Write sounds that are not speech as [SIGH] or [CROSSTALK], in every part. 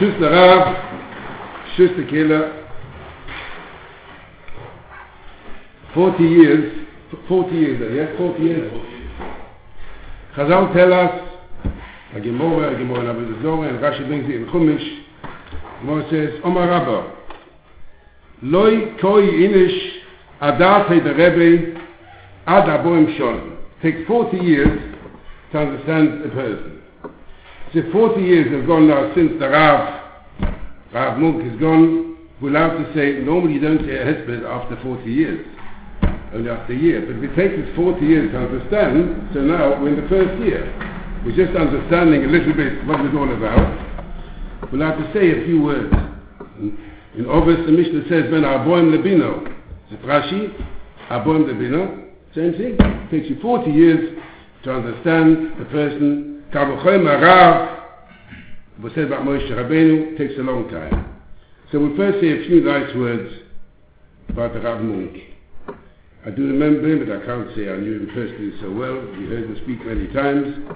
Rav, Schuss der Killer, 40 years, 40 years, yes, 40 years. A Gemora, a Gemora, and Rashi brings it in Chumash, Gemora says, Omar Rabba, Loi koi inish adat hey the Rebbe ad aboim shon. Takes 40 years to understand a person. So 40 years have gone now since the Rav, Rav Munk is gone. We're allowed to say, normally you don't say a hesped after 40 years. Only after a year. But if it takes us 40 years to understand, so now we're in the first year. We're just understanding a little bit what it's all about. We'll have to say a few words. In Ovis, the Mishnah says, Ben Arboim Lebino. It's Rashi, Arboim Lebino. Same thing. It takes you 40 years to understand the person. Kavochem Arav, was said about Moshe Rabbeinu, takes a long time. So we'll first say a few nice words about the Rav Munk. I do remember him, but I can't say I knew him personally so well. You heard him speak many times.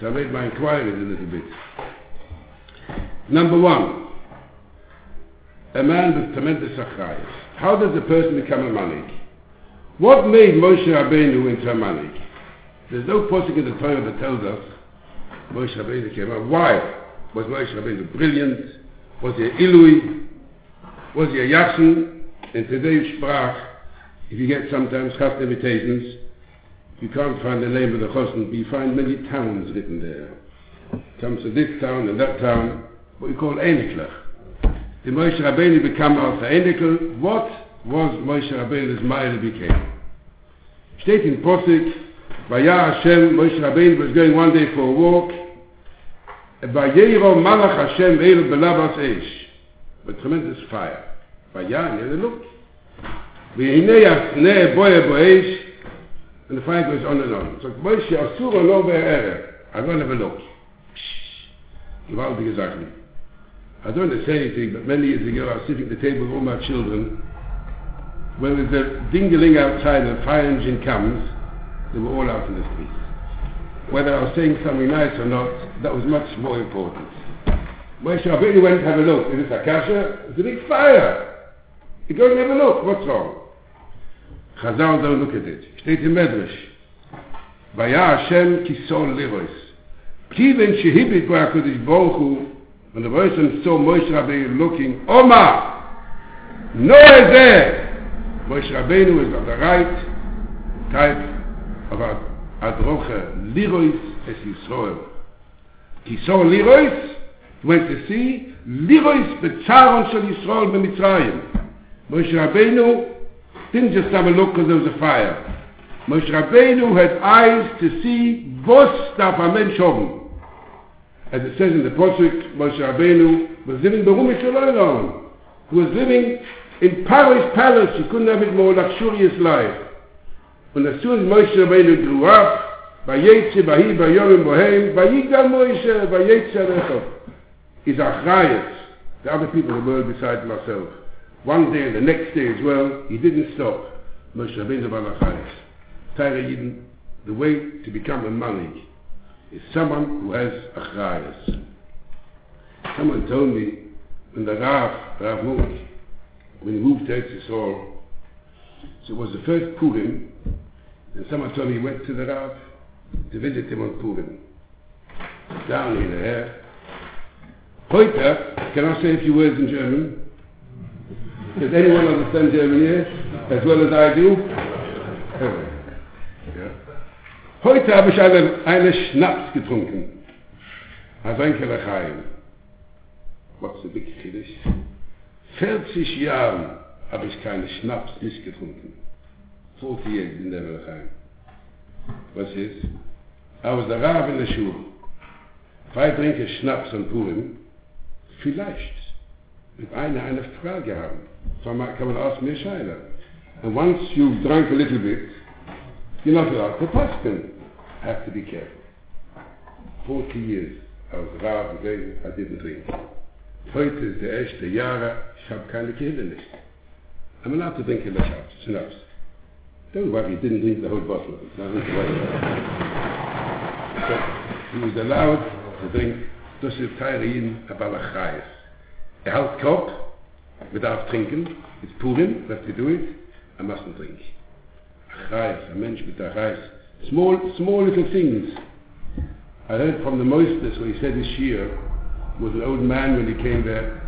So I made my inquiries a little bit. Number one, a man with tremendous achrayas. How does a person become a manhig? What made Moshe Rabbeinu into a manhig? There's no posting in the Torah that tells us Moshe Rabbeinu came out. Why? Was Moshe Rabbeinu brilliant? Was he Ilui? Was he a Yachsin? In today's sprach, if you get sometimes chast invitations, you can't find the name of the chosn, but you find many towns written there. Comes to this town and that town, what we call Einiklach. The Moshe Rabbeinu become also Einikl. What was Moshe Rabbeinu's Ma'il became? Steht in Posik, Vaya Hashem, Moshe Rabbeinu was going one day for a walk. Vayero Malach Hashem Eilu Belavas Eish, With tremendous fire. Vaya, and he had a look. Vihine Yasne Boye Boesh. And the fire goes on and on. So Moshe Asura Lo be'er. I'm going to have a look. Gewaltige Sachen. I don't want to say anything, but many years ago I was sitting at the table with all my children. When there's a dingaling outside, a fire engine comes, they were all out in the streets. Whether I was saying something nice or not, that was much more important. Moshe Rabbeinu went to have a look. Is this Akasha? It's a big fire. He goes and have a look. What's wrong? Chazal don't look at it. Steht im Medrash. Vaya Hashem kisol lirois. Kiven shehibit bo HaKadosh Baruch Hu, when the person saw Moshe Rabbeinu looking, Oma! No there! Moshe Rabbeinu is on the right type of Adrocha lirois es Yisroel. Kisol lirois, went to see, lirois betzaron shel Yisroel b'Mitzrayim. Moshe Rabbeinu didn't just have a look because there was a fire. Moshe Rabbeinu had eyes to see was darf ein Mensch haben. As it says in the Posuk, Moshe Rabbeinu was living Berum Shalom. He was living in Paris Palace. He couldn't have it more luxurious life. Soon as Moshe Rabbeinu grew up, Vayetze, Vahi, Vayorim, Bohem, Vayigal Moshe, Vayetze Alecho. He's Achrayas, the other people in the world besides myself. One day and the next day as well, he didn't stop. Moshe Rabbeinu Balachayas. Tyra Yidin, the way to become a manhig is someone who has a achrayas. Someone told me when the Rav, Rav Munk, when he moved to Eretz Yisrael, so it was the first Purim, and someone told me he went to the Rav to visit him on Purim. Down in there. Heute, can I say a few words in German? Does anyone understand German here? As well as I do? Heute habe ich einen, einen Schnaps getrunken. Ein Kelachayim. What's the big Kiddush? 40 Jahren habe ich keinen Schnaps nicht getrunken. 40 years in der Kelachayim. Was ist? Was the Rav in the Shul. If I drink a Schnaps on Purim, vielleicht wird einer eine Frage haben. So kann man ask me a Shaila. And once you've drunk a little bit, you're not allowed to pass them. Have to be careful. 40 years I was Rav gewesen, I didn't drink. Heute ist der erste Jahre, ich habe keine Kinder nicht. I'm allowed to drink in the shops, Don't worry, he didn't drink the whole bottle. To he was allowed to drink ist Teire Jiden, a Kopf, wir darf trinken, it's Purim, let's do it, I mustn't drink. Achayes, a Mensch mit Achayes. Small, small little things. I heard from the Moisters where he said his year was an old man when he came there.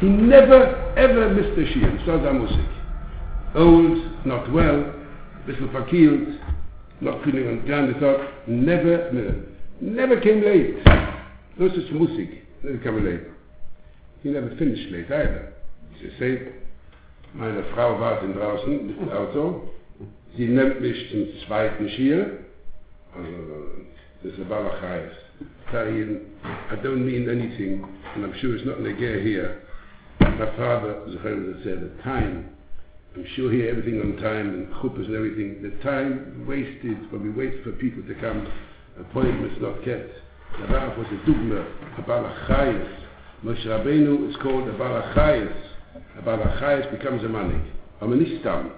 He never, ever missed a shir. So da Musik. Old, not well, bisschen verkehlt, not feeling on ground, thought, never, never, never came late. Das ist Musik, never came late. He never finished late either. Sie sagt, meine Frau wartet draußen mit dem Auto, sie nimmt mich zum zweiten Schir, also das ist Balachayes. Tahin, I don't mean anything, and I'm sure it's not Negeh here. My father, the time, I'm sure here everything on time, and chuppahs and everything, the time wasted when we wait for people to come, appointments not kept. The Rav was a dugma, a Balachayes. Moshe Rabbeinu is called a Balachayes. A Balachayes becomes a manik. I'm an Istam.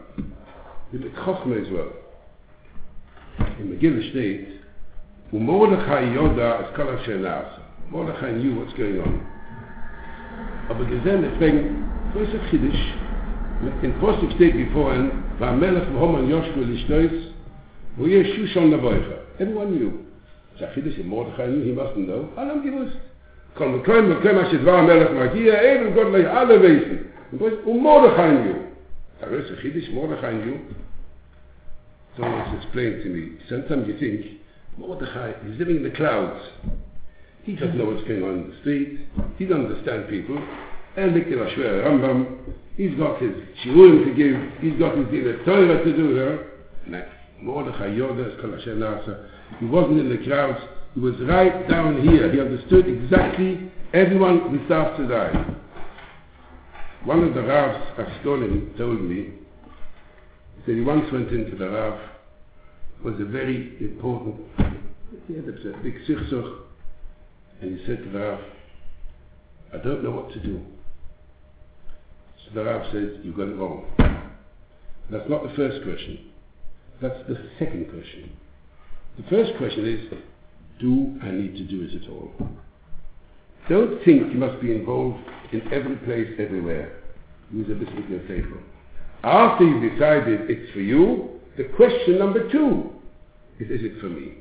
With the Chochmah as well. In Megillah state, ומרדכי ידע את כל אשר נעשה. Mordechai knew what's going on. Aber gesehen, deswegen, so ist ein Chiddisch, in Prostik steht wie vorhin, war ein Melech von Homan Joschko in Lichtoiz, wo ihr Schuh schon der Beuche. Everyone knew. Ich sage, Friedrich, im Mordechai knew, he must know. Alle haben gewusst. Komm, wir können, wir können, als ich war ein Melech hier, gleich alle wissen. Und wo ist, um Mordechai knew. Da wirst du, Friedrich, Mordechai knew. So has explained to me, sometimes you think, Mordechai is living in the clouds. He doesn't know what's going on in the street. He doesn't understand people. Er liegt in der Schwere Rambam. He's got his shiurim to give. He's got his Dina Torah to do there. No. Mordechai Yoda is Kol Nasa. He wasn't in the crowds. He was right down here. He understood exactly everyone who starts to die. One of the Ravs of Stolim told me, he said he once went into the Rav It was a very important, he had a big sichsuch, and he said to the Rav, I don't know what to do. So the Rav said, you got it wrong. That's not the first question. That's the second question. The first question is, do I need to do it at all? Don't think you must be involved in every place, everywhere. Use a bit of your. After you've decided it's for you, the question number two is, is it for me?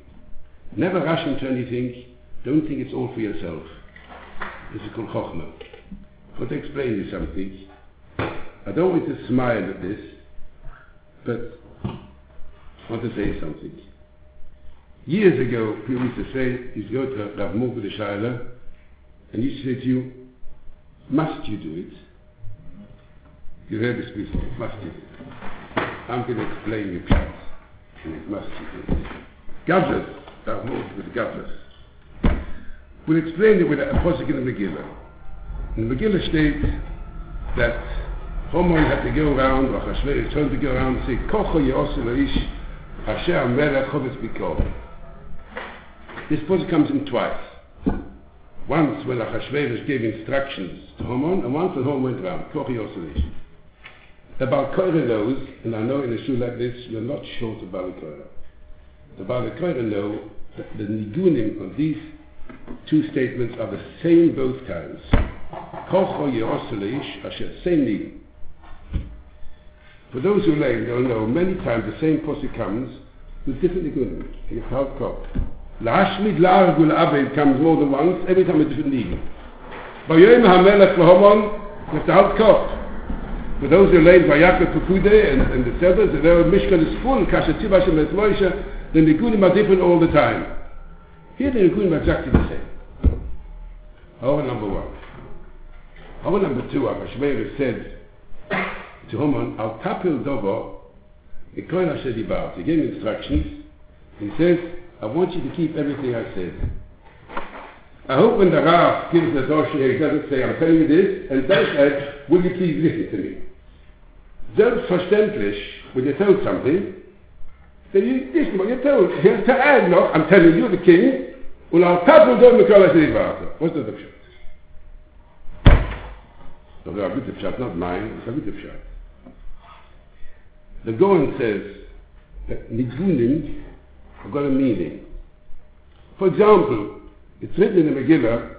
Never rush into anything. Don't think it's all for yourself. This is called chokhmah. Want to explain you something. I don't want to smile at this, but I want to say something. Years ago, people used to say, you go to Rav the Shaila, and he said to you, must you do it? You heard this before, must you do it? I'm going to explain you pshat, and it must you do it. Gadlus, Rav Mugh with Gadlus. We'll explain it with a posik in the Megillah. In the Megillah states that Haman had to go around, or Hashverosh told to go around and say, Kocho Yosu Leish, Asher Melech Chovetz. This posik comes in twice. Once when Achashverosh gave instructions to Haman, and once when Haman went around, Kocho Yosu Leish. The Balkoira knows, and I know in a shoe like this, you're not short of Balkoira. The Balkoira know that the nigunim of these two statements are the same both times. Kocho Yeroselish, Asher, same name. For those who lay, they'll know many times the same posse comes with different nigunim. Yichal Kop. Lashmid Largul Abed comes more than once, every time a different name. Bayom HaMelech have to halt For those who lay by Yaakov Pekude and, and the Sebbers, their Mishkan is full, Kasha Tzibashim et Moshe, the nigunim are different all the time. Here the Nigunim are exactly the same. However, number one. However, number two, Achashverosh said to Haman, Al tapil dovo, Ikoin Asher Dibar. He gave me instructions. He says, I want you to keep everything I said. I hope when the Rav gives the Dosh he doesn't say, I'm telling you this, and then said, will you please listen to me? Selbstverständlich, when you're told something, then you listen what you're told. Here's to add, no, I'm telling you, the king, und al tapel do mikol Asher Dibar. What's the pshat? So there are good pshat, not mine, it's a good pshat. The Goan says that nigunim have got a meaning. For example, it's written in the Megillah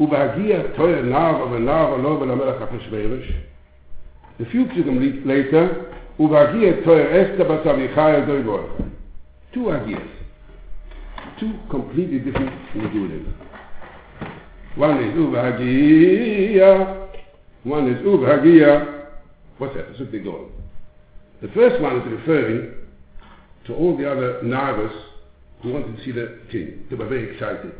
ובהגיע תויר נער ונער ולא ולמלך אחשוורוש. A few psukim later, ובהגיע תויר אסתר בת אביחי אל דוי בורך. Two Agiyas. Two completely different Nigulim. One is Ubahagiya, one is Ubahagiya. What's that? That's what they're going. The first one is referring to all the other Nagas who wanted to see the king. They were very excited.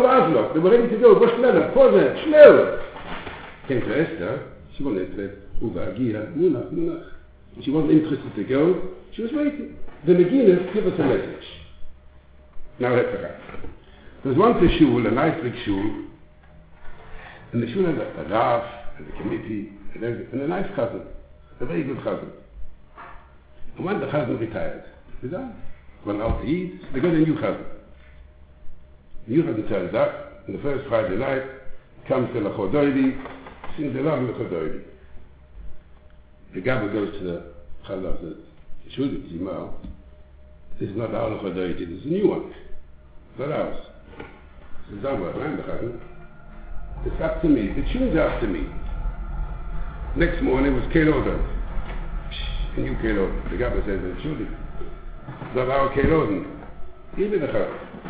Baslo. Oh, they were ready to go. Go schneller. Pause. Schnell. Came to Esther. She wanted to Munach. She wasn't interested to go. She was waiting. The McGinnis give us a message. Now let's go. There's one a shul, a nice big shul, and the shul had a, a Rav, and a committee, and, and a nice Chazan, a very good cousin. And when the cousin retired, he died. Went out to eat, they got a new cousin. The new cousin turns up, and the first Friday night, comes to the Chodoidi, sings the love of the Chodoidi. The Gabba goes to the Chazal and says, Shul Tzimah, this is not our Chodoidi, this is a new one. It's not ours. Zamba, I'm the Chazal. It's up to me. The tune's up to me. Next morning was Kelodan. And you Kelodan. The Gabba says, it's our Kelodan. Give me the.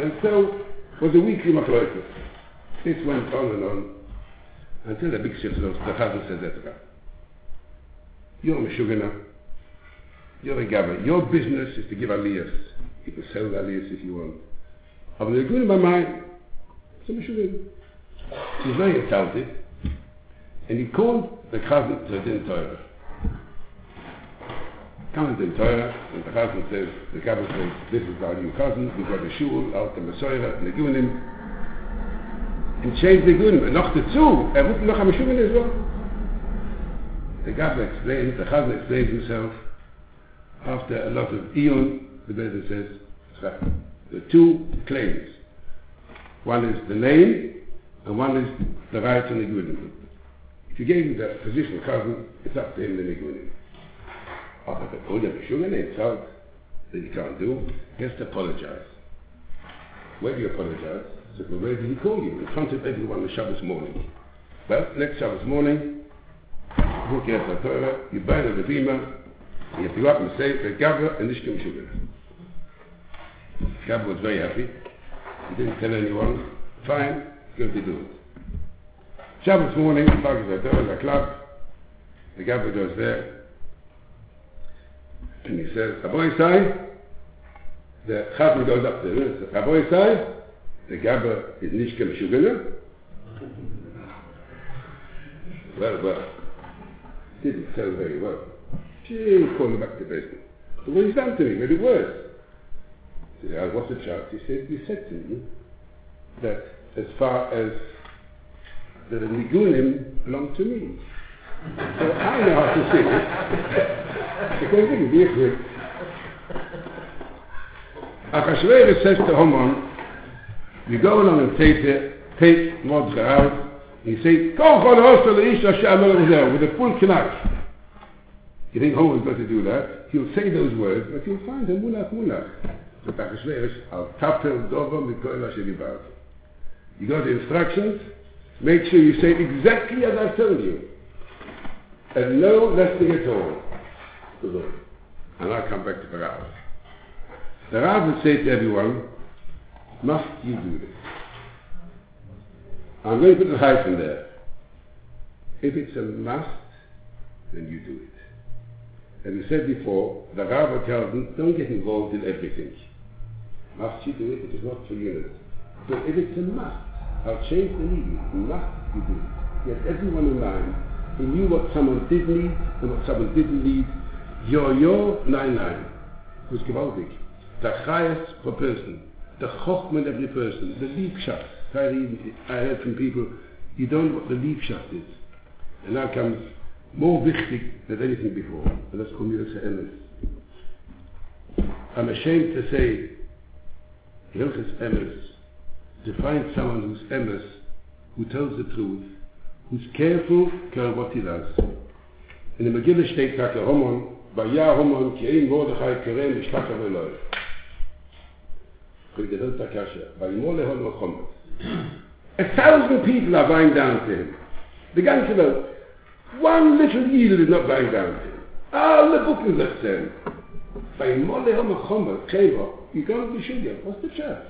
And so was a weekly Machloikus. This went on and on until the big ship the Chazan says, about. You're Meshugana. You're a Gabba. Your business is to give aliyahs. You can sell aliyahs if you want. Aber the good in my mind, a Meshugana. He's very insulted. And he called the Chazan to the Torah. Comes the Torah, and the Chazan says, the Gabba says, this is our new Chazan, we've got a shul, out the Messiah, and the Gunim. And changed the Gunim. And noch dazu, er ruft noch am Meshugana as well. The Gabba explains, the Chazan explains himself after a lot of eon, the Bezin says, the two claims. One is the name, and one is the right to Nigunim. If you gave him the position of Chazan, it's up to him, the Nigunim. Oh, but the Oda Meshugan insult that he can't do, he has to apologize. Where do you apologize? So, well, where did he call you? In front of everyone on Shabbos morning. Well, next Shabbos morning, book yes the Torah, you burn the bima, you to go up and say, the Gabra and Ishkim Sugar. Gabra was very happy. He didn't tell anyone. Fine, going to do it. Shabbos morning, Park is the Torah, the club. The Gabra goes there. And he says, Aboy Sai, the Chazan goes up there and says, Sai, the Gabra is Nishkim Sugar. Well, well, didn't sell very well. Gee, call him back to business. But what he's done to me made it worse. He said, what's the charge? He said, you said to me that as far as the Nigunim belong to me. So I know how to sing it. [LAUGHS] it can be a quick. Achashverosh says to Haman, you go along and take the, take Mordechai out, he say, Koch on Hosta Leisha Shamel with a full knack. You think Homer's got to do that? He'll say those words, but you'll find a mulach mulach. So Tachashverosh, al tapel dovam mikoil ha You got the instructions, make sure you say exactly as I've told you. And no lessening at all. And I'll come back to the Rav. The Rav would say to everyone, must you do this? I'm going to put a hyphen there. If it's a must, then you do it. As we said before, the Rabbi tells them, don't get involved in everything. Must you do it? It is not for you. But if it's a must, I'll change the meaning. Must you do it? Get everyone in mind. He knew what someone did need and what someone didn't need. Yo yo nine nine. It was. The highest per person. The chokhmah of every person. The liebschaft. I I heard from people, you don't know what the leaf shaft is. And now comes more wichtig than anything before. And that's community emes. I'm ashamed to say, Hilchis emes, to find someone who's emes, who tells the truth, who's careful about what he does. In the Megillah steht, sagt der Homon, Vaya Homon, ki ein Mordechai kerem, mishlach aveloi. Kol gedelt akasha, vayimo lehon mochomet. A thousand people are bowing down to him. The ganze Welt. One little Yidel is not bowing down to him. Sich zu ihm. Bei Molle haben wir Chommer, Kleber, you can't be sure, what's the chance?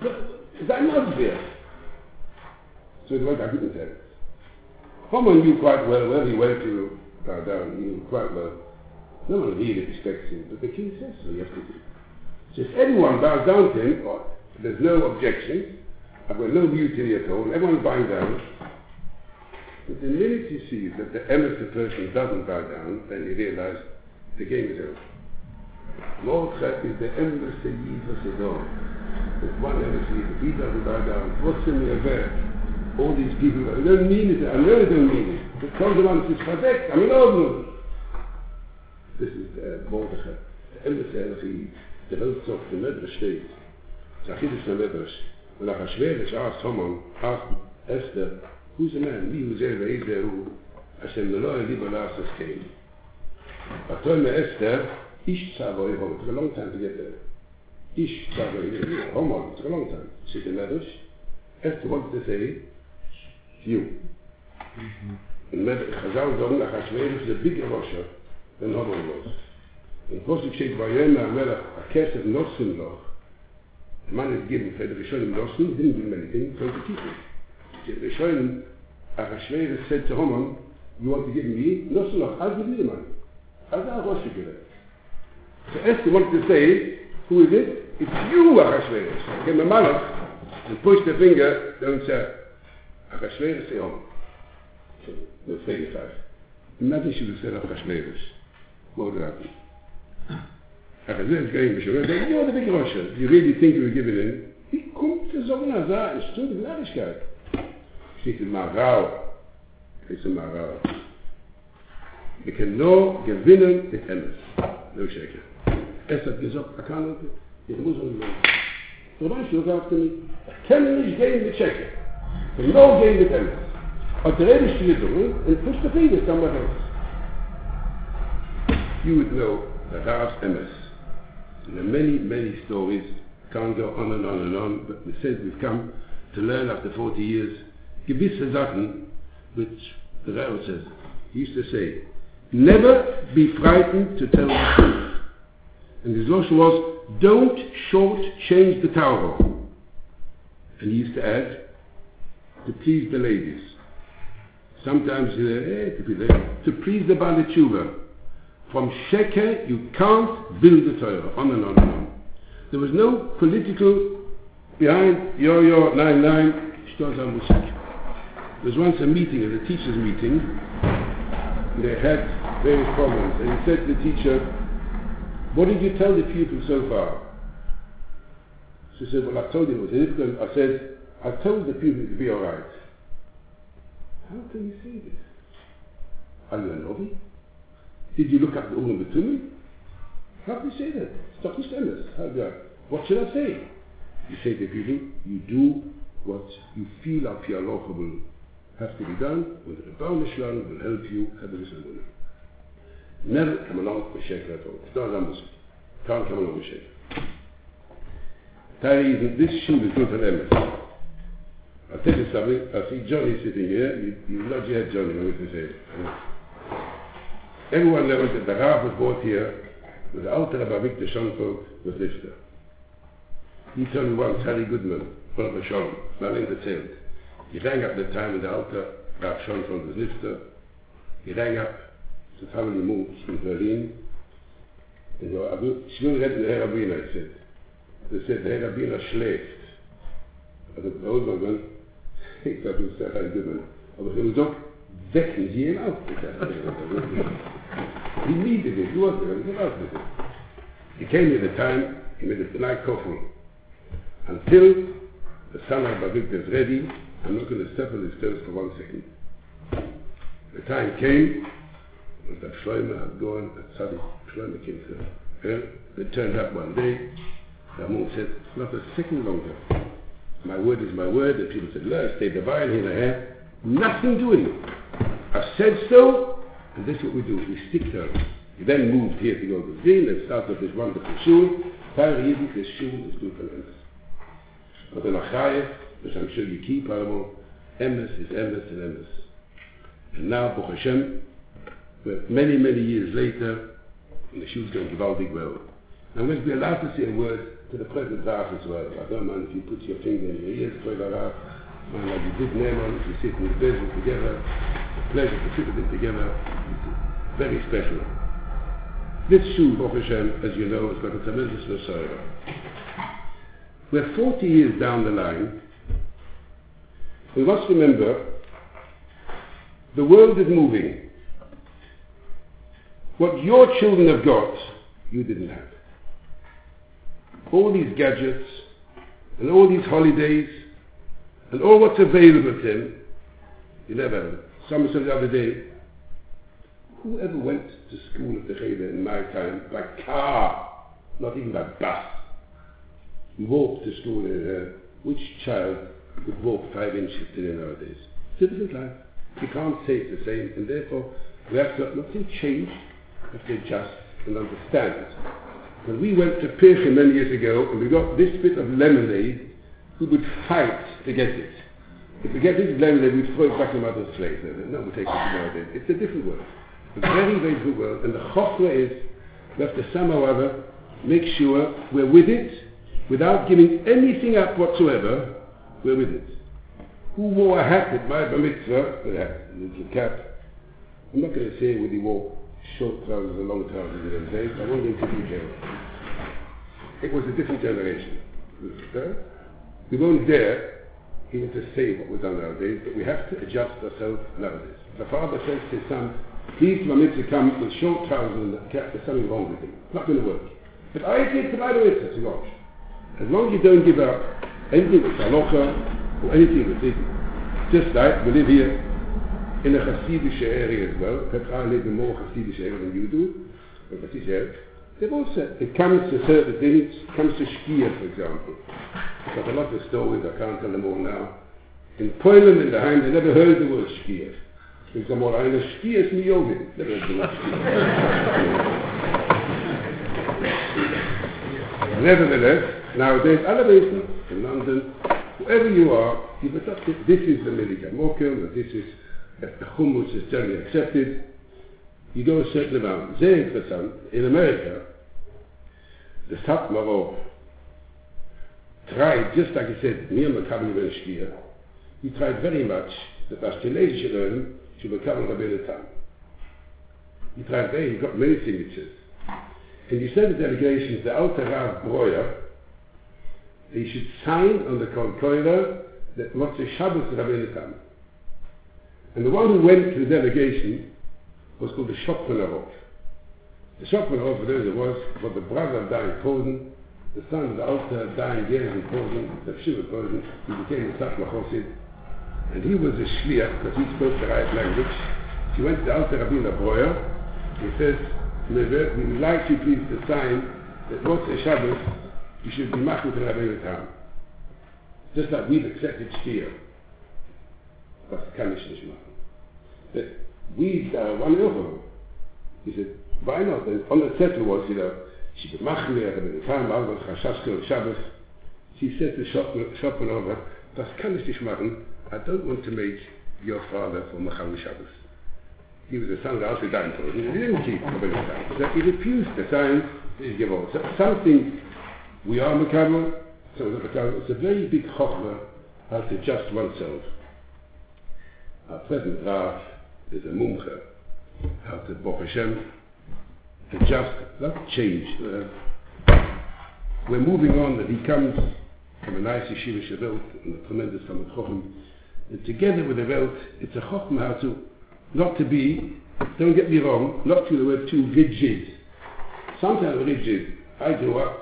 Sein Obvious. So it was a good sense. Homer knew quite well where he went to bow down, he knew quite well. No one really respects him, but the king says so, have to do. So if everyone bows down to him, or there's no objection, I've got no mutiny at all, everyone's bowing down, but the minute you see that the eminent person doesn't bow down, then you realize the game is over. Mordechai is the Yid of. Und man hat es hier, die da, die da, die da, trotzdem mir wer, all these people, I don't mean it, I know it don't mean it. The consonant is perfect, I'm in Ordnung. This is uh, the Mordecher. The Emberseher, the Weltzog, the Medrash steht, the Achidus the Medrash, and the Hashverish asked someone, asked Esther, who's the man, me, who's ever, is there, who, Hashem, the Lord, the Lord, the Lord, the Lord, the Lord, the Lord, the Lord, the the the the the the Ich sage Ihnen, wie ein Homo, das ist ein Langsam. Sieht ihr nicht durch? Erst wollte ich das sehen. Sie. Und mit der Chazal sagen, nach der Schwere, das ist ein bisschen Röscher, wenn Homo los. Und was ich sehe, bei Jena, mit der Käse im Nossen noch, der Mann ist geben, für die Rischöne im Nossen, die sind die Menschen, die sind die Tiefen. Die Rischöne, nach der Schwere, Homo, die who is it? It's you, Achashverosh. Give him a Malach, and push the finger, don't say, Achashverosh, say Haman. So, the finger five. Imagine she would said Achashverosh. What would happen? Achashverosh going to Shurah, they you're the big Russia. You really think you were giving in? Wie kommt zu so einer Sache? Es tut die Gleichkeit. Steht in Marau. Ist in Marau. Wir können nur gewinnen mit Emmes. No shaker. Es hat gesagt, er kann nicht, ich muss auch nicht. Der Mensch sagte mir, ich kann nicht gehen mit Shaker. Ich kann gehen mit Emmes. Und der Rede steht durch, und pusht der Finger, kann man raus. You would know that Rav's Emmes. And there are many, many stories, can't go on and on and on, but we said we've come to learn after 40 years gewisse Sachen, which the Rebbe says. He used to say, never be frightened to tell the truth. And his notion was, don't short change the Torah. And he used to add, to please the ladies. Sometimes, eh, to, please, to please the Bali From Sheker, you can't build the Torah, on and on and on. There was no political behind Yo-Yo 99 Stolzer Musik. There was once a meeting, at a teacher's meeting, they had various problems, and he said to the teacher, what did you tell the pupils so far? She said, well, I told you it was difficult. I said, I told the pupils to be all right. How can you say this? Are you a Novi? Did you look up the Ulam Betumi? How can you say that? Stop the standards. What should I say? You say to people, you do what you feel your local will have to be done, with the Rebbe Mishlan will help you have a listen Never come along with Sheikh at all. It's not a. Can't come along with Sheikh. Tari is this shoe is good for them. I'll tell you something. I see Johnny sitting here. You, you nod your head, Johnny, when we say Everyone knows that the Rav was brought here with the altar Rabbi Victor Schoenfeld was Lifter. He told me once, Harry Goodman, von der Schaum, mal in erzählt. He rang up the time when the Alter Rav Schoenfeld was Lifter. He rang up zu haben die Mut in Berlin. Und so, aber schwer redet der Herr Rabbiner, ich sehe. Das ist der Herr Rabbiner schläft. Also, bei uns war man, [LAUGHS] ich sage, ich sage, ich sage, aber ich habe gesagt, wecken Sie ihn auf, ich sage, Die Miete, die du hast, die du hast, came du hast, time came in the time, Until the son of Babik is ready, I'm not going to step on his toes for one second. The time came, Shlomo had gone, that Sadi Shlomo came to her. They turned up one day. The Munk said, not a second longer. My word is my word. The people said, no, stay divine here and there. Nothing doing. I've said so, and this is what we do. We stick to it. We then moved here to go to Zin and started this wonderful shul. Tare Yiddish, this shul is doing tremendous. But the Nachayev, which I'm sure you keep, Paramo, Emes is Emes and Emes. And now, Baruch Hashem, many, many years later, and the shul's going gewaltig well. I'm going to be allowed to say a word to the present Rav as well. I don't mind if you put your finger in your ears for the Rav. Man, like you did Naaman, we sit in the business together. It's a pleasure to sit with them together. It's very special. This shul, Baruch Hashem, as you know, has got a tremendous Messiah. We're 40 years down the line. We must remember the world is moving. What your children have got, you didn't have. All these gadgets, and all these holidays, and all what's available to him, you never had. Someone said the other day, whoever went to school at the Cheder in my time by car, not even by bus, walked to school in uh, which child would walk five inches today nowadays? It's a different life. You can't say it's the same, and therefore we have to not say but to adjust and understand. When we went to Pirchen many years ago and we got this bit of lemonade, we would fight to get it. If we get this lemonade, we'd throw it back in mother's plate. No, we take it nowadays. It's a different world. A very, very different world. And the chokmah is we have to somehow or other make sure we're with it without giving anything up whatsoever. We're with it. Who wore a hat at my bar mitzvah? With a cap. I'm not going to say whether he wore short trousers and long trousers in those days. I won't go into detail. It was a different generation. We won't dare even to say what was done nowadays, but we have to adjust ourselves nowadays. The father says to his son, please my mitzvah come with short trousers and cap, there's something wrong with him. It's not going to work. But I did provide a mitzvah to God. As long as you don't give up anything with halacha or anything with it, just like we live here in a Hasidic area as well. Perhaps I live in more Hasidic area than you do, but Hasidic area. They've all it comes to certain things, it comes to Shkia, for example. I've got a lot of stories, I can't tell them all now. In Poland, in the Heim, they never heard the word Shkia. Ich sag mal, eine Shkia ist mir Yogi. Never heard the word Shkia. [LAUGHS] Nevertheless, nowadays, other places, in London, wherever you are, you must have to, this is the Milika Mokum, this is the hummus is generally accepted. You go a certain amount. Sehr interessant, in America, the Satmarov tried, just like I said, mir mekabel ben shkia, he tried very much that Ashkenazi should learn to become Rabbeinu Tam. He tried very, he got many signatures. And he sent a delegation to the Alter Rav Breuer, he should sign on the Kolkoira that Motzei Shabbos Rabbeinu Tam. And the one who went to the delegation was called the Schopfenarov. The Schopfenarov, for those it was, was the brother of Dain Posen, the son of the Alter Gerin in Posen, the Shiva Posen, he became the Satmar Chosid, and he was a Shliach, because he spoke the right language. He went to the Alter Rabbeinu Breuer, he says, we would like you please to sign that Motzei Shabbos, you should be Machut Rabbeinu Tam. Just like we've accepted Shkia. Was kann ich nicht machen. But we, uh, one of them, he said, why not? And on the settle was, you know, she could machen wir, aber in Tam, Albert, Chashaske, Shabbos. She said to Schopenhauer, das kann ich nicht machen. I don't want to make your father for Machal Shabbos. He was the son of Alfred Danto. He didn't keep Rabbeinu Tam. So he refused to sign his Gevot. So something we are Makabel, so it's a very big chokhmah how to adjust oneself. Our present Rav is a mumcha, how to Baruch Hashem adjust, not change. Uh, we're moving on that he comes from a nice yeshiva Shavuot and a tremendous Talmud Chochem. And together with the Welt, it's a Chochem how to, not to be, don't get me wrong, not to the word too rigid. Sometimes rigid. I grew up,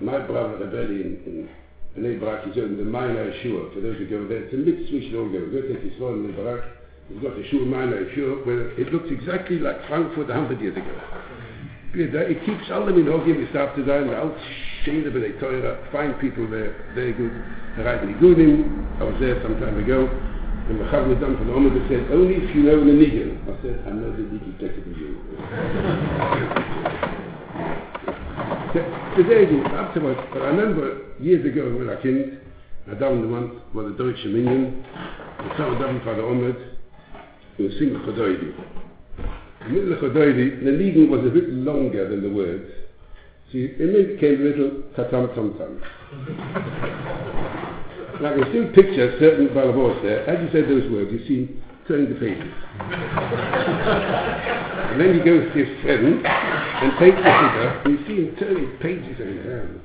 my brother Rebelli in, in Bnei Barak is in the Minor Yeshua. For those who go there, it's a mixed we should all go. Go take Yisrael in Bnei Barak. He's got a Shul Minor Yeshua where it looks exactly like Frankfurt a hundred years ago. It eh? keeps all the minhagim we start to and all Shane B'nai Torah, fine people there, very good. Writing Nigudim. I was there some time ago. And the Chav Nidam from the Omer said, only if you know the Nigun. I said, I know the Nigun better than you. Today, afterwards, but I remember years ago when I came, I davened once for the Deutsche Minion, and some davened for the Omed, was singing Chodoidi. The middle of Chodoidi, the leading was a bit longer than the words. In it came a little tatam tam tam. and I can still picture certain balabos there. As you said those words, you see turning the pages. and then he goes to his friend and takes the figure, and you see him turning pages in his hand.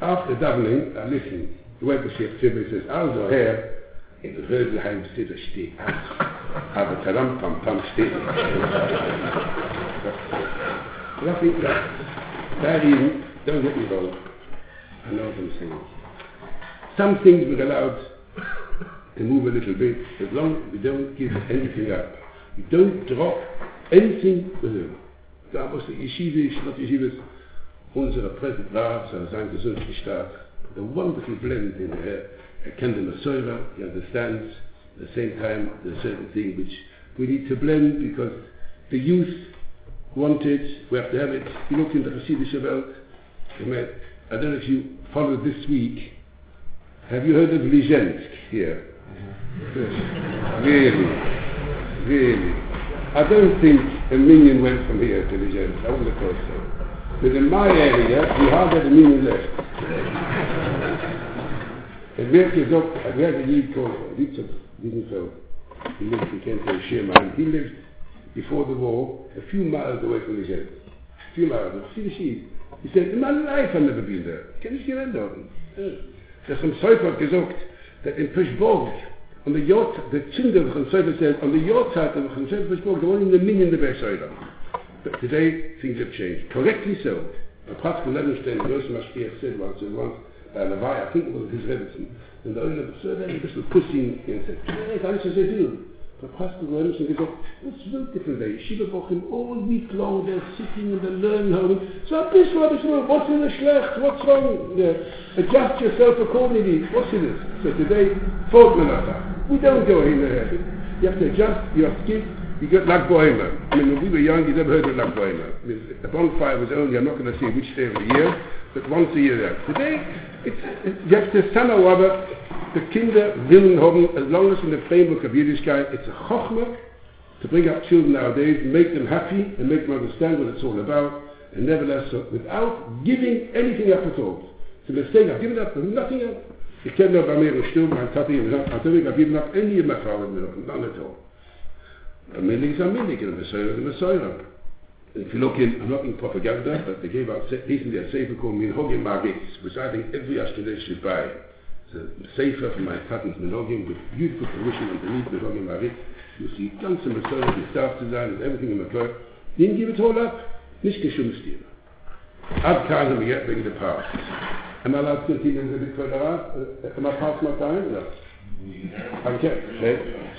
After davening, I listened. The Webership Tribune says, also Herr, in der Rödelheim steht er steht Aber Taram Pam Pam nicht. And I think that, that even, don't get me wrong, I know I'm saying. Some things we're allowed to move a little bit as long as we don't give anything up. We don't drop anything with him. Da was die Yeshivish, not Yeshivas, unsere President Rav, sein gesundlich stark, the wonderful blend in her, Ken the Masoira, he understands at the same time there's certain thing which we need to blend because the youth want it, we have to have it. You look in the Hasidic Welt, I don't know if you followed this week, have you heard of Lizensk here? Really, really. I don't think a minion went from here to the Lizensk, I wouldn't have thought so. But in my area, we hardly had a minion left. Het werd gesagt, er werd een lied called Richard Liebenfeld. He lived, he came to Sherman. He lived before the war a few miles away from the jet. A few miles. See the sheep. He said, in my life I've never been there. Can you see that dog? Der Chaim Seufer hat der in Pischburg, an der Jod, der Zinde, wo ich in Zeufel zählt, an der Jodzeit, wo ich in Zeufel Pischburg, da wollen in der Minion der Bersäule. But today, things have changed. Correctly so. A practical level stand, the Rosh Mashkiach said once, and once, by Levi, I think it was his Rebetzin, and the owner of the survey, he was pushing, and said, hey, how is this a deal? Der Pastor Rebbetzin gesagt, what's the different day? Shiva Bochim, all week long, they're sitting in the learning home. So this what is wrong? What's in the schlecht? What's wrong? Yeah. Adjust yourself accordingly. What's in it? So today, folk We don't go in there. You have to adjust your skin. You get Lag Boimer. I mean, when we were young, you never heard of Lag Boimer. I mean, the bonfire was only, I'm not going to say which day of the year, but once a year there. Today, it's, it's just the son aber the Kinder willen haben, as long as in the framework of Yiddishkeit, it's a chokhmah to bring up children nowadays, make them happy, and make them understand what it's all about, and nevertheless, so without giving anything up at all. It's a mistake, I've given up nothing up. Ich kenne bei mir im Sturm, mein Tati, und ich habe I've given up any of my father, none at all. A milli is a milli, and a Messiah is a Messiah. If you look in, I'm not in propaganda, but they gave out recently a sefer called Minhogim Magitz, which I think every Ashkenaz should buy. the safer for my patents and with beautiful permission and the that I'm in my. You see, ganz im Erzeug, the staff design and everything in my work. Then give it all up. Nicht geschummst dir. Ab kann ich mir jetzt wegen der past. Am I allowed to continue in the bit further out? Am I past my time? No. I'm kidding.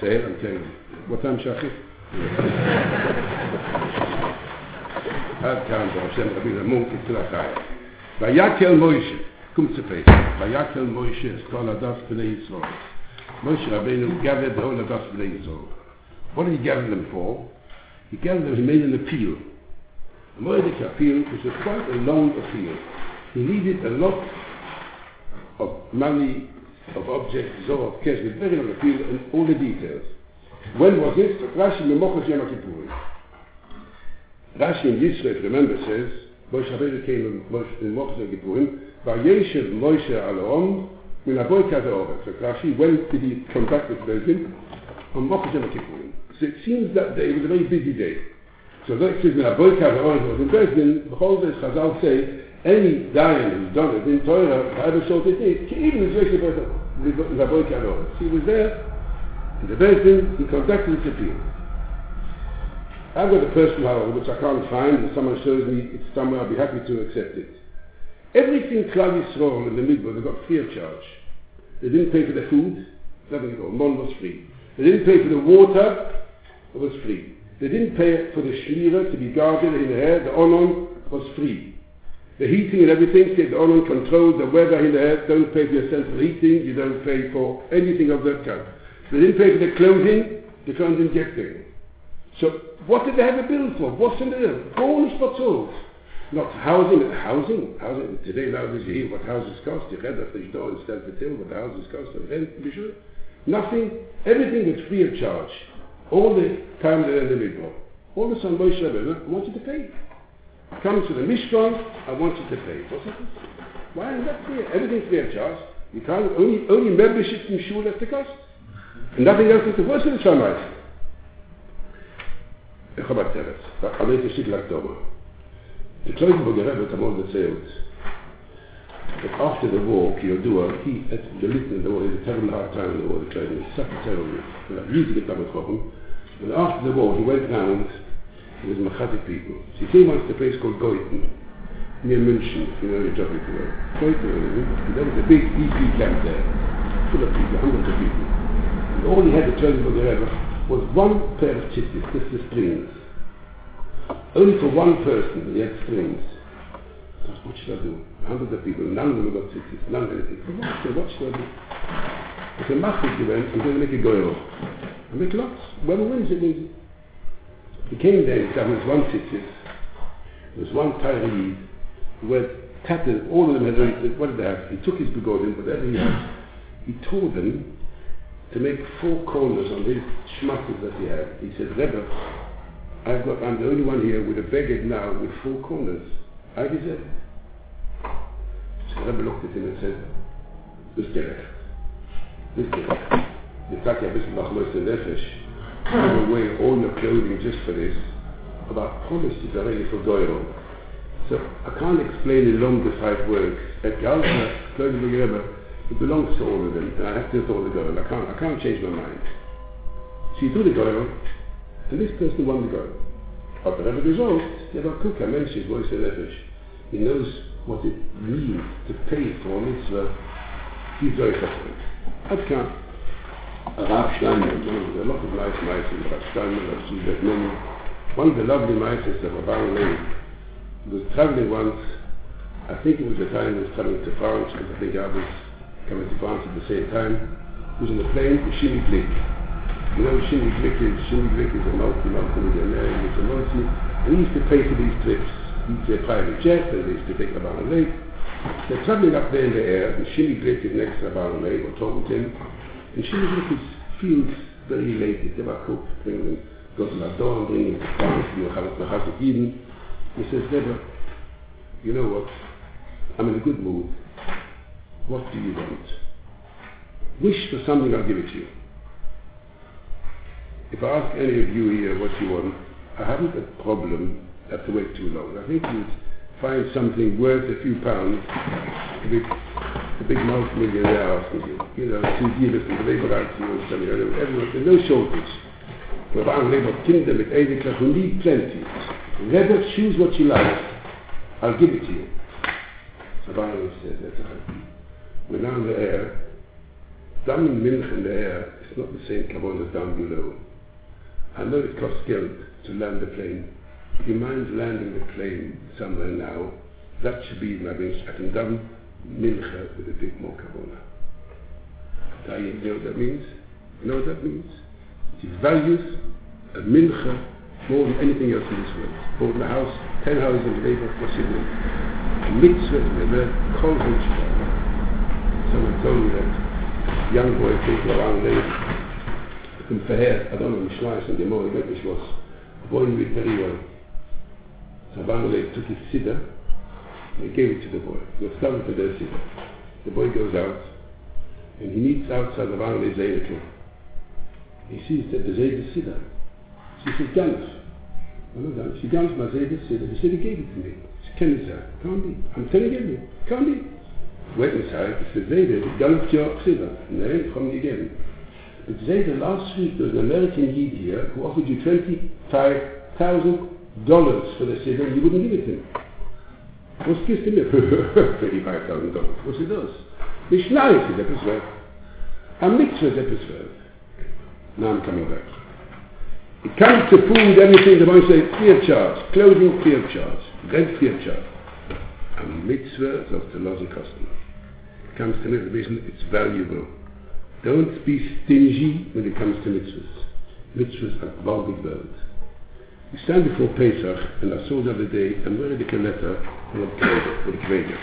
Say it, I'm telling you. What time, Shachi? Ab kann ich mir jetzt wegen der Paar. Weil ja kein קום צפי, ויקל מוישה את כל הדף בני ישראל. Moshe Rabbeinu gathered the whole of God's Israel. What did he gather them for? He gathered them, he made an appeal. A Moedic appeal which was quite a long appeal. He needed a lot of money, of objects, so of cash, with very long appeal and all the details. When was this? Rashi Memochas Yom Kippurim. Rashi in Yisrael, remember, says, Moshe Rabbeinu came in Mochas Yom Kippurim, Vayeshev Moshe Alom, Min Aboy Kazaoret. So Rashi, when did he come back with Bezin? On Mochas Yom Kippurim. So it seems that day was a very busy day. So that says Min Aboy Kazaoret was in Bezin, the day Chazal say, any Dayan who's done it in Torah, however short it is, even if Yosef Min Aboy Kazaoret. He was there, in the Bezin, he conducted appeal. I've got a personal however, which I can't find, and someone shows me it's somewhere, I'll be happy to accept it. Everything Klal Yisrael in the Midbar, they got free of charge. They didn't pay for the food, nothing at all, none was free. They didn't pay for the water, it was free. They didn't pay for the shmira to be guarded in the air, the onon was free. The heating and everything, the onon controlled the weather in the air, don't pay for your central heating, you don't pay for anything of that kind. They didn't pay for the clothing, they can't inject it. So what did they have a bill for? What's in the bill? Bonus for tools. Not housing, housing, housing. Today nowadays you hear what houses cost. You read that the door in Stanford Hill, what the houses cost, and rent, be sure. Nothing, everything is free of charge. All the time they're in the middle. All the time Moshe Rabbeinu, I want you to pay. Come to the Mishkan, I want you to pay. What's that? Why is that free? Everything's free of charge. You can't, only, only membership in shul has to cost. And nothing else is the first of the sunrise. Ich habe erzählt, da kann ich nicht gleich da The Kloisenberger Rebbe Tamol erzählt that after the war, Kiyodua, he, at the in the war, he had a terrible hard time in the war, the Kloisenberger, such a terrible, like, easy to get problem. And after the war, he went round with Machatic people. He came once to a place called Gauting, near München, you know geography well. Gauting, there was a big DP camp there, full of people, hundreds of people. And all he had to at Kloisenberger Rebbe was one pair of tzitzis, just the strings. Only for one person, he strings. What should I do? Hundreds of people, none of them got tzitzis, none of anything. So what, so what should I do? It's a massive event, I'm going to make a goyal. I make lots. Whoever wins it wins it. He came there, he got his one tzitzis. There was one Tyree who had tattered, all of them had what did they have? He took his begodim, whatever he had, he tore them to make four corners on his schmackes that he had. He said, Rebbe, I've got, I'm the only one here with a beged now with four corners. I deserve it. So Rebbe looked at him and said, "This gerecht. This er ein bisschen noch Meister Nefesh. Give away all your clothing just for this. about I promised you already for Goyro. So I can't explain in long the five words. At Galta, clothing for it belongs to all of them. And I have to all the Goyro. I can't, I can't change my mind. So you do the Goyro, and this person won the Goyro. But the Rebbe result, Rebbe Kuka mentions voice of Nefesh. He knows what it means to pay for a mitzvah. He's very suffering. I'd count. Rav Steinman, there are a lot of nice mices, Rav Steinman, seen that many. One of the lovely mices of Rabban Leib was traveling once, I think it was the time he was traveling to France, because I think I was coming to France at the same time. He was on the plane to Shimi Glick. You know, Shimi Glick is, Shimi Glick is a multi, multi-millionaire, he was a multi, and he used to pay for these trips. He used to a private jet, and they used to take Rabban Leib. They're traveling up there in the air, and Shimi Glick is next to Rabban Leib, or talking to him, and Shimi Glick is, feels very elated. They were cooked, bring them, go to Lador and bring him to France, you know, Chazak Eden. He says, Rebbe, you know what? I'm in a good mood. What do you want? Wish for something, I'll give it to you. If I ask any of you here what you want, I haven't a problem have to wait too long. I think you'd find something worth a few pounds, big, a big multi-millionaire asking you, you know, to give it the labor to you and something. Everyone, there's no shortage. Wir waren Leber Kinder mit Edeka who need plenty. Rebbe, choose what you like. I'll give it to you. Sabani said, that's right. We're now in the air. Down in Minch in the air, it's not the same carbon as down below. I know it costs geld to land the plane. Do you mind landing the plane somewhere now? That should be my wish. I can down Mincha with a bit more carbona. You know what that means? You know what that means? It values a mincha more than anything else in this world. Than a house, ten houses labor, what's your name? A mitzvah the kol Someone told me that young boy came around late. I don't know, Mishmais and Gemara, I think was. The boy knew it very well. Abamalek took his siddur, and gave it to the boy. He was starting to their siddur. The boy goes out, and he meets outside the Abamalek's Einikl. He sees that the Zayda Siddur. She says, Ganef. Oh, no. She Ganef my Zayda Siddur. He said, he gave it to me. She can you say? Can't be. I'm telling you, can't be. Wait inside. He said, Zayda, Ganef your Siddur. No, from the again. There was an American Yid here who offered you $25,000 for the and you wouldn't give it to him. Was gibst du mir? [LAUGHS] $25,000. Was he does? Mishnah ist etwas wert. Am Mitzvah ist etwas wert. Now I'm coming back. It comes to food, everything, the Moshe say, of charge. Clothing, of charge. Rent, of charge. A mitzvah, that's the laws and. It comes to mitzvah, it's valuable. Don't be stingy when it comes to mitzvahs. Mitzvahs are gewaltig welt. We stand before Pesach, and I saw the other day a medical letter from a Kvega.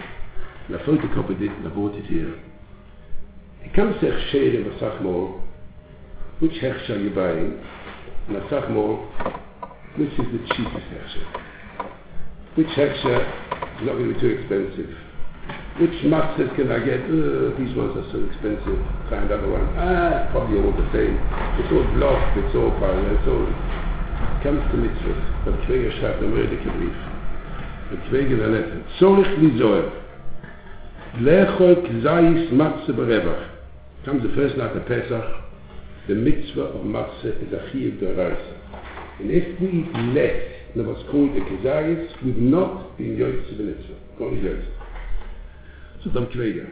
And I photocopied it and I bought it here. He comes to Hechsher and Asach which Hechsher are you buying? And Asach which is the cheapest Hechsher? Which Hechsher is not going to be too expensive? Which matzahs can I get? Uh, these ones are so expensive. Try another one. Ah, probably all the same. It's all bluff, it's all fine, it's all comes to mitzvahs. Der Kweger schreibt einen Rödeke Brief. Der Kweger der Letter. Zorich li Zohar. Lechol kzayis matzah berevach. Comes the first night of Pesach. The mitzvah of matzah is a chiyuv deraisa. And if we eat less than what's called a kzayis, we've not been yoytz to the mitzvah. Not yoytz. So Dam Kweger.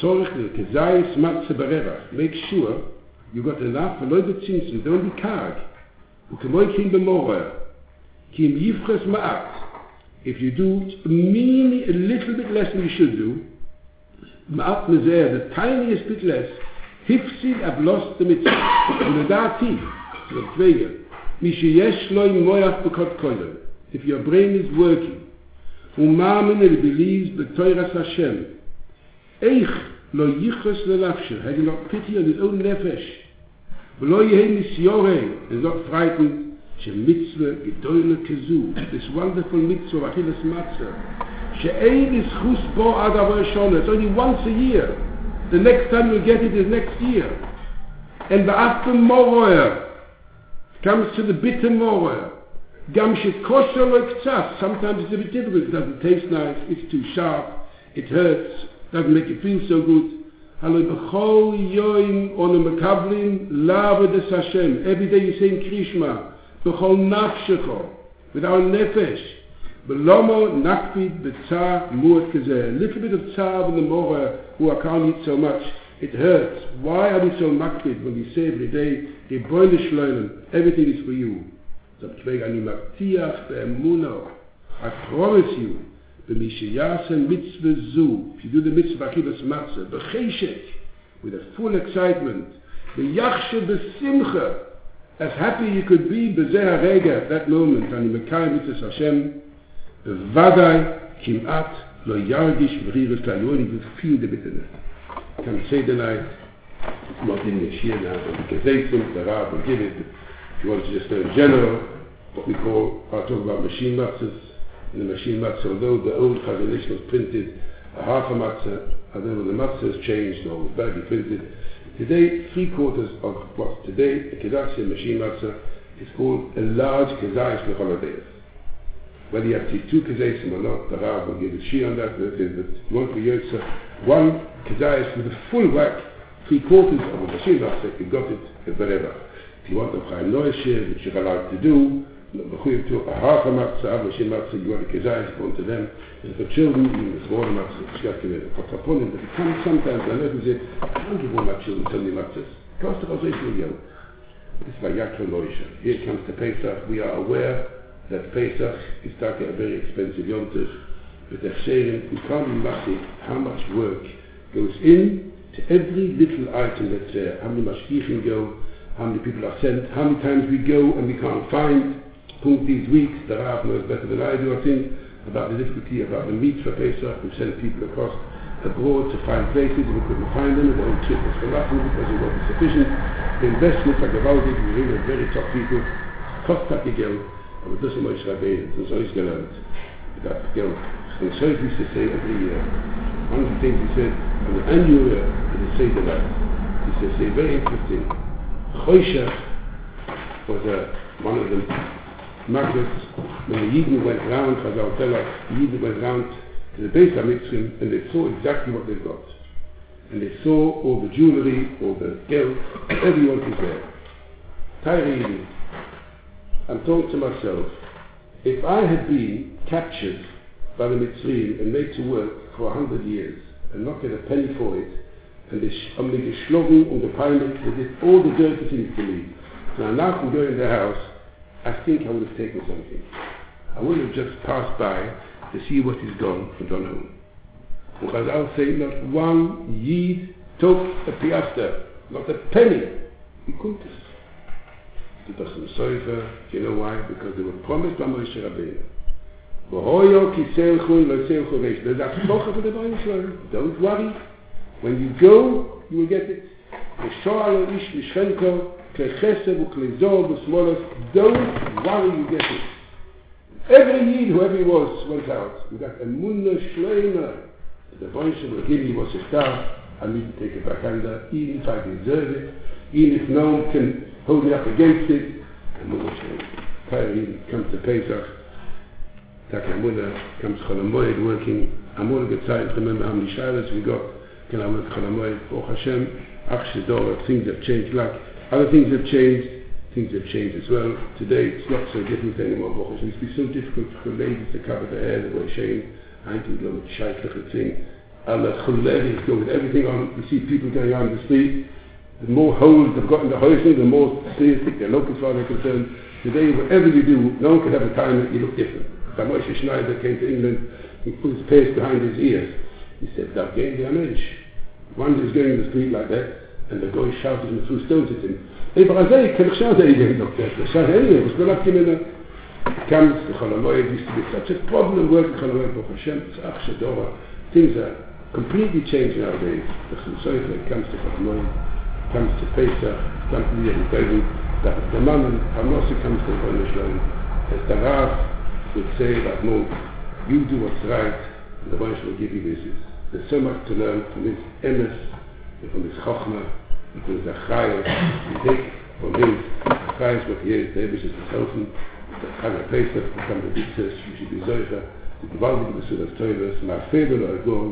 Zorich li kzayis matzah berevach. Make sure you got enough, and not the tzimtzum, don't be karg. וכמוי כן במורה, כי אם יבחס מעט, if you do mean a little bit less than you should do, מעט מזה, the tiniest bit less, הפסיד אבלוס דמצווה. ולדעתי, זה צוויה, מי שיש לו עם מויח בקוד קודם, if your brain is working, ומאמן אל believes בתוירס השם, איך לא ייחס having not pity on his own נפש, ולא יהיה is not frightened, שמצווה גדולה כזו, this wonderful מצווה, אכילס מצה, שאין זכוס בו עד עבור שונה, it's only once a year, the next time you get it is next year, and באף במורר, comes to the bitter moror, גם שכושר לו קצת, sometimes it's a bit difficult, it doesn't taste nice, it's too sharp, it hurts, doesn't make you feel so good, Hallo bechol yoim on a mekablim lava des Hashem. Every day you say in Krishma, bechol nafshecho, with our nefesh. Belomo nakpid betzah muat kazeh. A little bit of tzah in the morah who I can't eat so much. It hurts. Why are we so makpid when we say every day, Geboine shloilen, everything is for you. So אני מבטיח promise you, ומי שיעשה מצווה זו, if you do the mitzvah אכילס מצה, בחשק, with a full excitement, ויחשה בשמחה, as happy you could be בזה הרגע, that moment, אני מקיים מצווה השם, בוודאי כמעט לא ירגיש מרירס לעיון, you will feel the bitterness. Can say the night, not in the shir now, the kezeisim, the rab give it, you want to just know in general, what we call, I'll talk about machine matzahs, in the machine matzah, although the old Chazon Ish was printed a half a matzah, when the matzah has changed or was badly printed, today three quarters of what today a Kedashi machine matzah is called a large Kezayis Lecholadeyas. Whether you have to two Kezayis or not, the Rav will give a she on that, but you want to Yotza, one Kezayis with a full whack, three quarters of a machine matzah, you got it, whatever. If you want the Chaim Noishe, which you're allowed to do, mechuyev to a half a matzah, which in matzah you want to kezayis, born to them. And for children, you must born a matzah, which you have to make a kotzapon, and they come sometimes, I never say, I don't give all children so many matzahs. Cost. This is by Yaakov Here comes the Pesach. We are aware that Pesach is talking a very expensive yontif. they're sharing. we can't be how much work goes in to every little item That there, how many mashkichim go, how many people are sent, how many times we go and we can't find punkt these weeks, the Rav knows better than I do, I think, about the difficulty about the meat for Pesach. We sent people across abroad to find places and we couldn't find them. The whole trip was for nothing because it wasn't sufficient. The investment like gewaltig, we really very top people. Kost hat Geld, aber das ist Moshe Rabbeinu, das ist alles gelernt. Das Geld. And so he used to say every year. One of the things he said, on the annual year, he said night. He said, say very interesting. Choshech was a, one of the Magnus, when the Yidden went round, Chazal tell us, the Yidden went round to the base of Mitzrim and they saw exactly what they got. And they saw all the jewelry, all the geld, everyone was there. Tyre Yidden, I'm talking to myself, if I had been captured by the Mitzrim and made to work for a hundred years and not get a penny for it, they only geschlagen und gepeinigt, they did all the dirty things to me. So now I can go in the house I think I would have taken something. I would have just passed by to see what is gone and gone home. I'll say not one Yid took a piaster, not a penny. He couldn't. the Soifer. You know why? Because they were promised by Moshe Rabbeinu. For the Don't worry. When you go, you will get it. V'shoa lo ish mishchenko kle chesed u'kle zor b'smolos. Don't worry, you get it. Every Yid, whoever he was, went out. We got a munna shleima. The Baruch will give you what's a star. I need to take it back under, even if I deserve it, even if no one can hold me up against it. And Munna shleima. Kyrie comes to Pesach. Tak Amuna comes Cholamoyed working. Amuna gets to remember how many shilas we got. Baruch Hashem, things have changed. Like other things have changed, things have changed as well. Today it's not so difficult anymore. Baruch Hashem, it's been so difficult for ladies to cover their hair, they wear shame. I think a little thing. Allah Chulevis go with everything on. You see people going on the street. The more holes they've got in the house, the more seriously their local far are concerned. Today, whatever you do, no one can have a time that you look different. When Moshe Schneider came to England, he put his face behind his ears. He said, that gave the image. One is going in the street like that, and the guy shouted and threw stones at him. Hey, but I say, can I shout at you? Look, the shout anyway, was not up to him comes to Cholamoyed, used to be such a problem working Cholamoyed, Baruch Hashem, Tzach Shadora. Things are completely changed nowadays. The Chumsoifa comes to Cholamoyed, comes to Pesach, comes to the Yehudayim, the man, Hanosi comes to the Shalom, as the Rav, would say that no, you do what's right, and the Baruch will give you wishes. the summer to learn from his illness, from his chokhmah, from his zakhaya, from his dick, from his zakhaya, from his zakhaya, from his zakhaya, from his zakhaya, from his zakhaya, from his zakhaya, from his zakhaya, from his zakhaya, די וואלד די מסעד טויבס מאַ פייבל אוי גאָן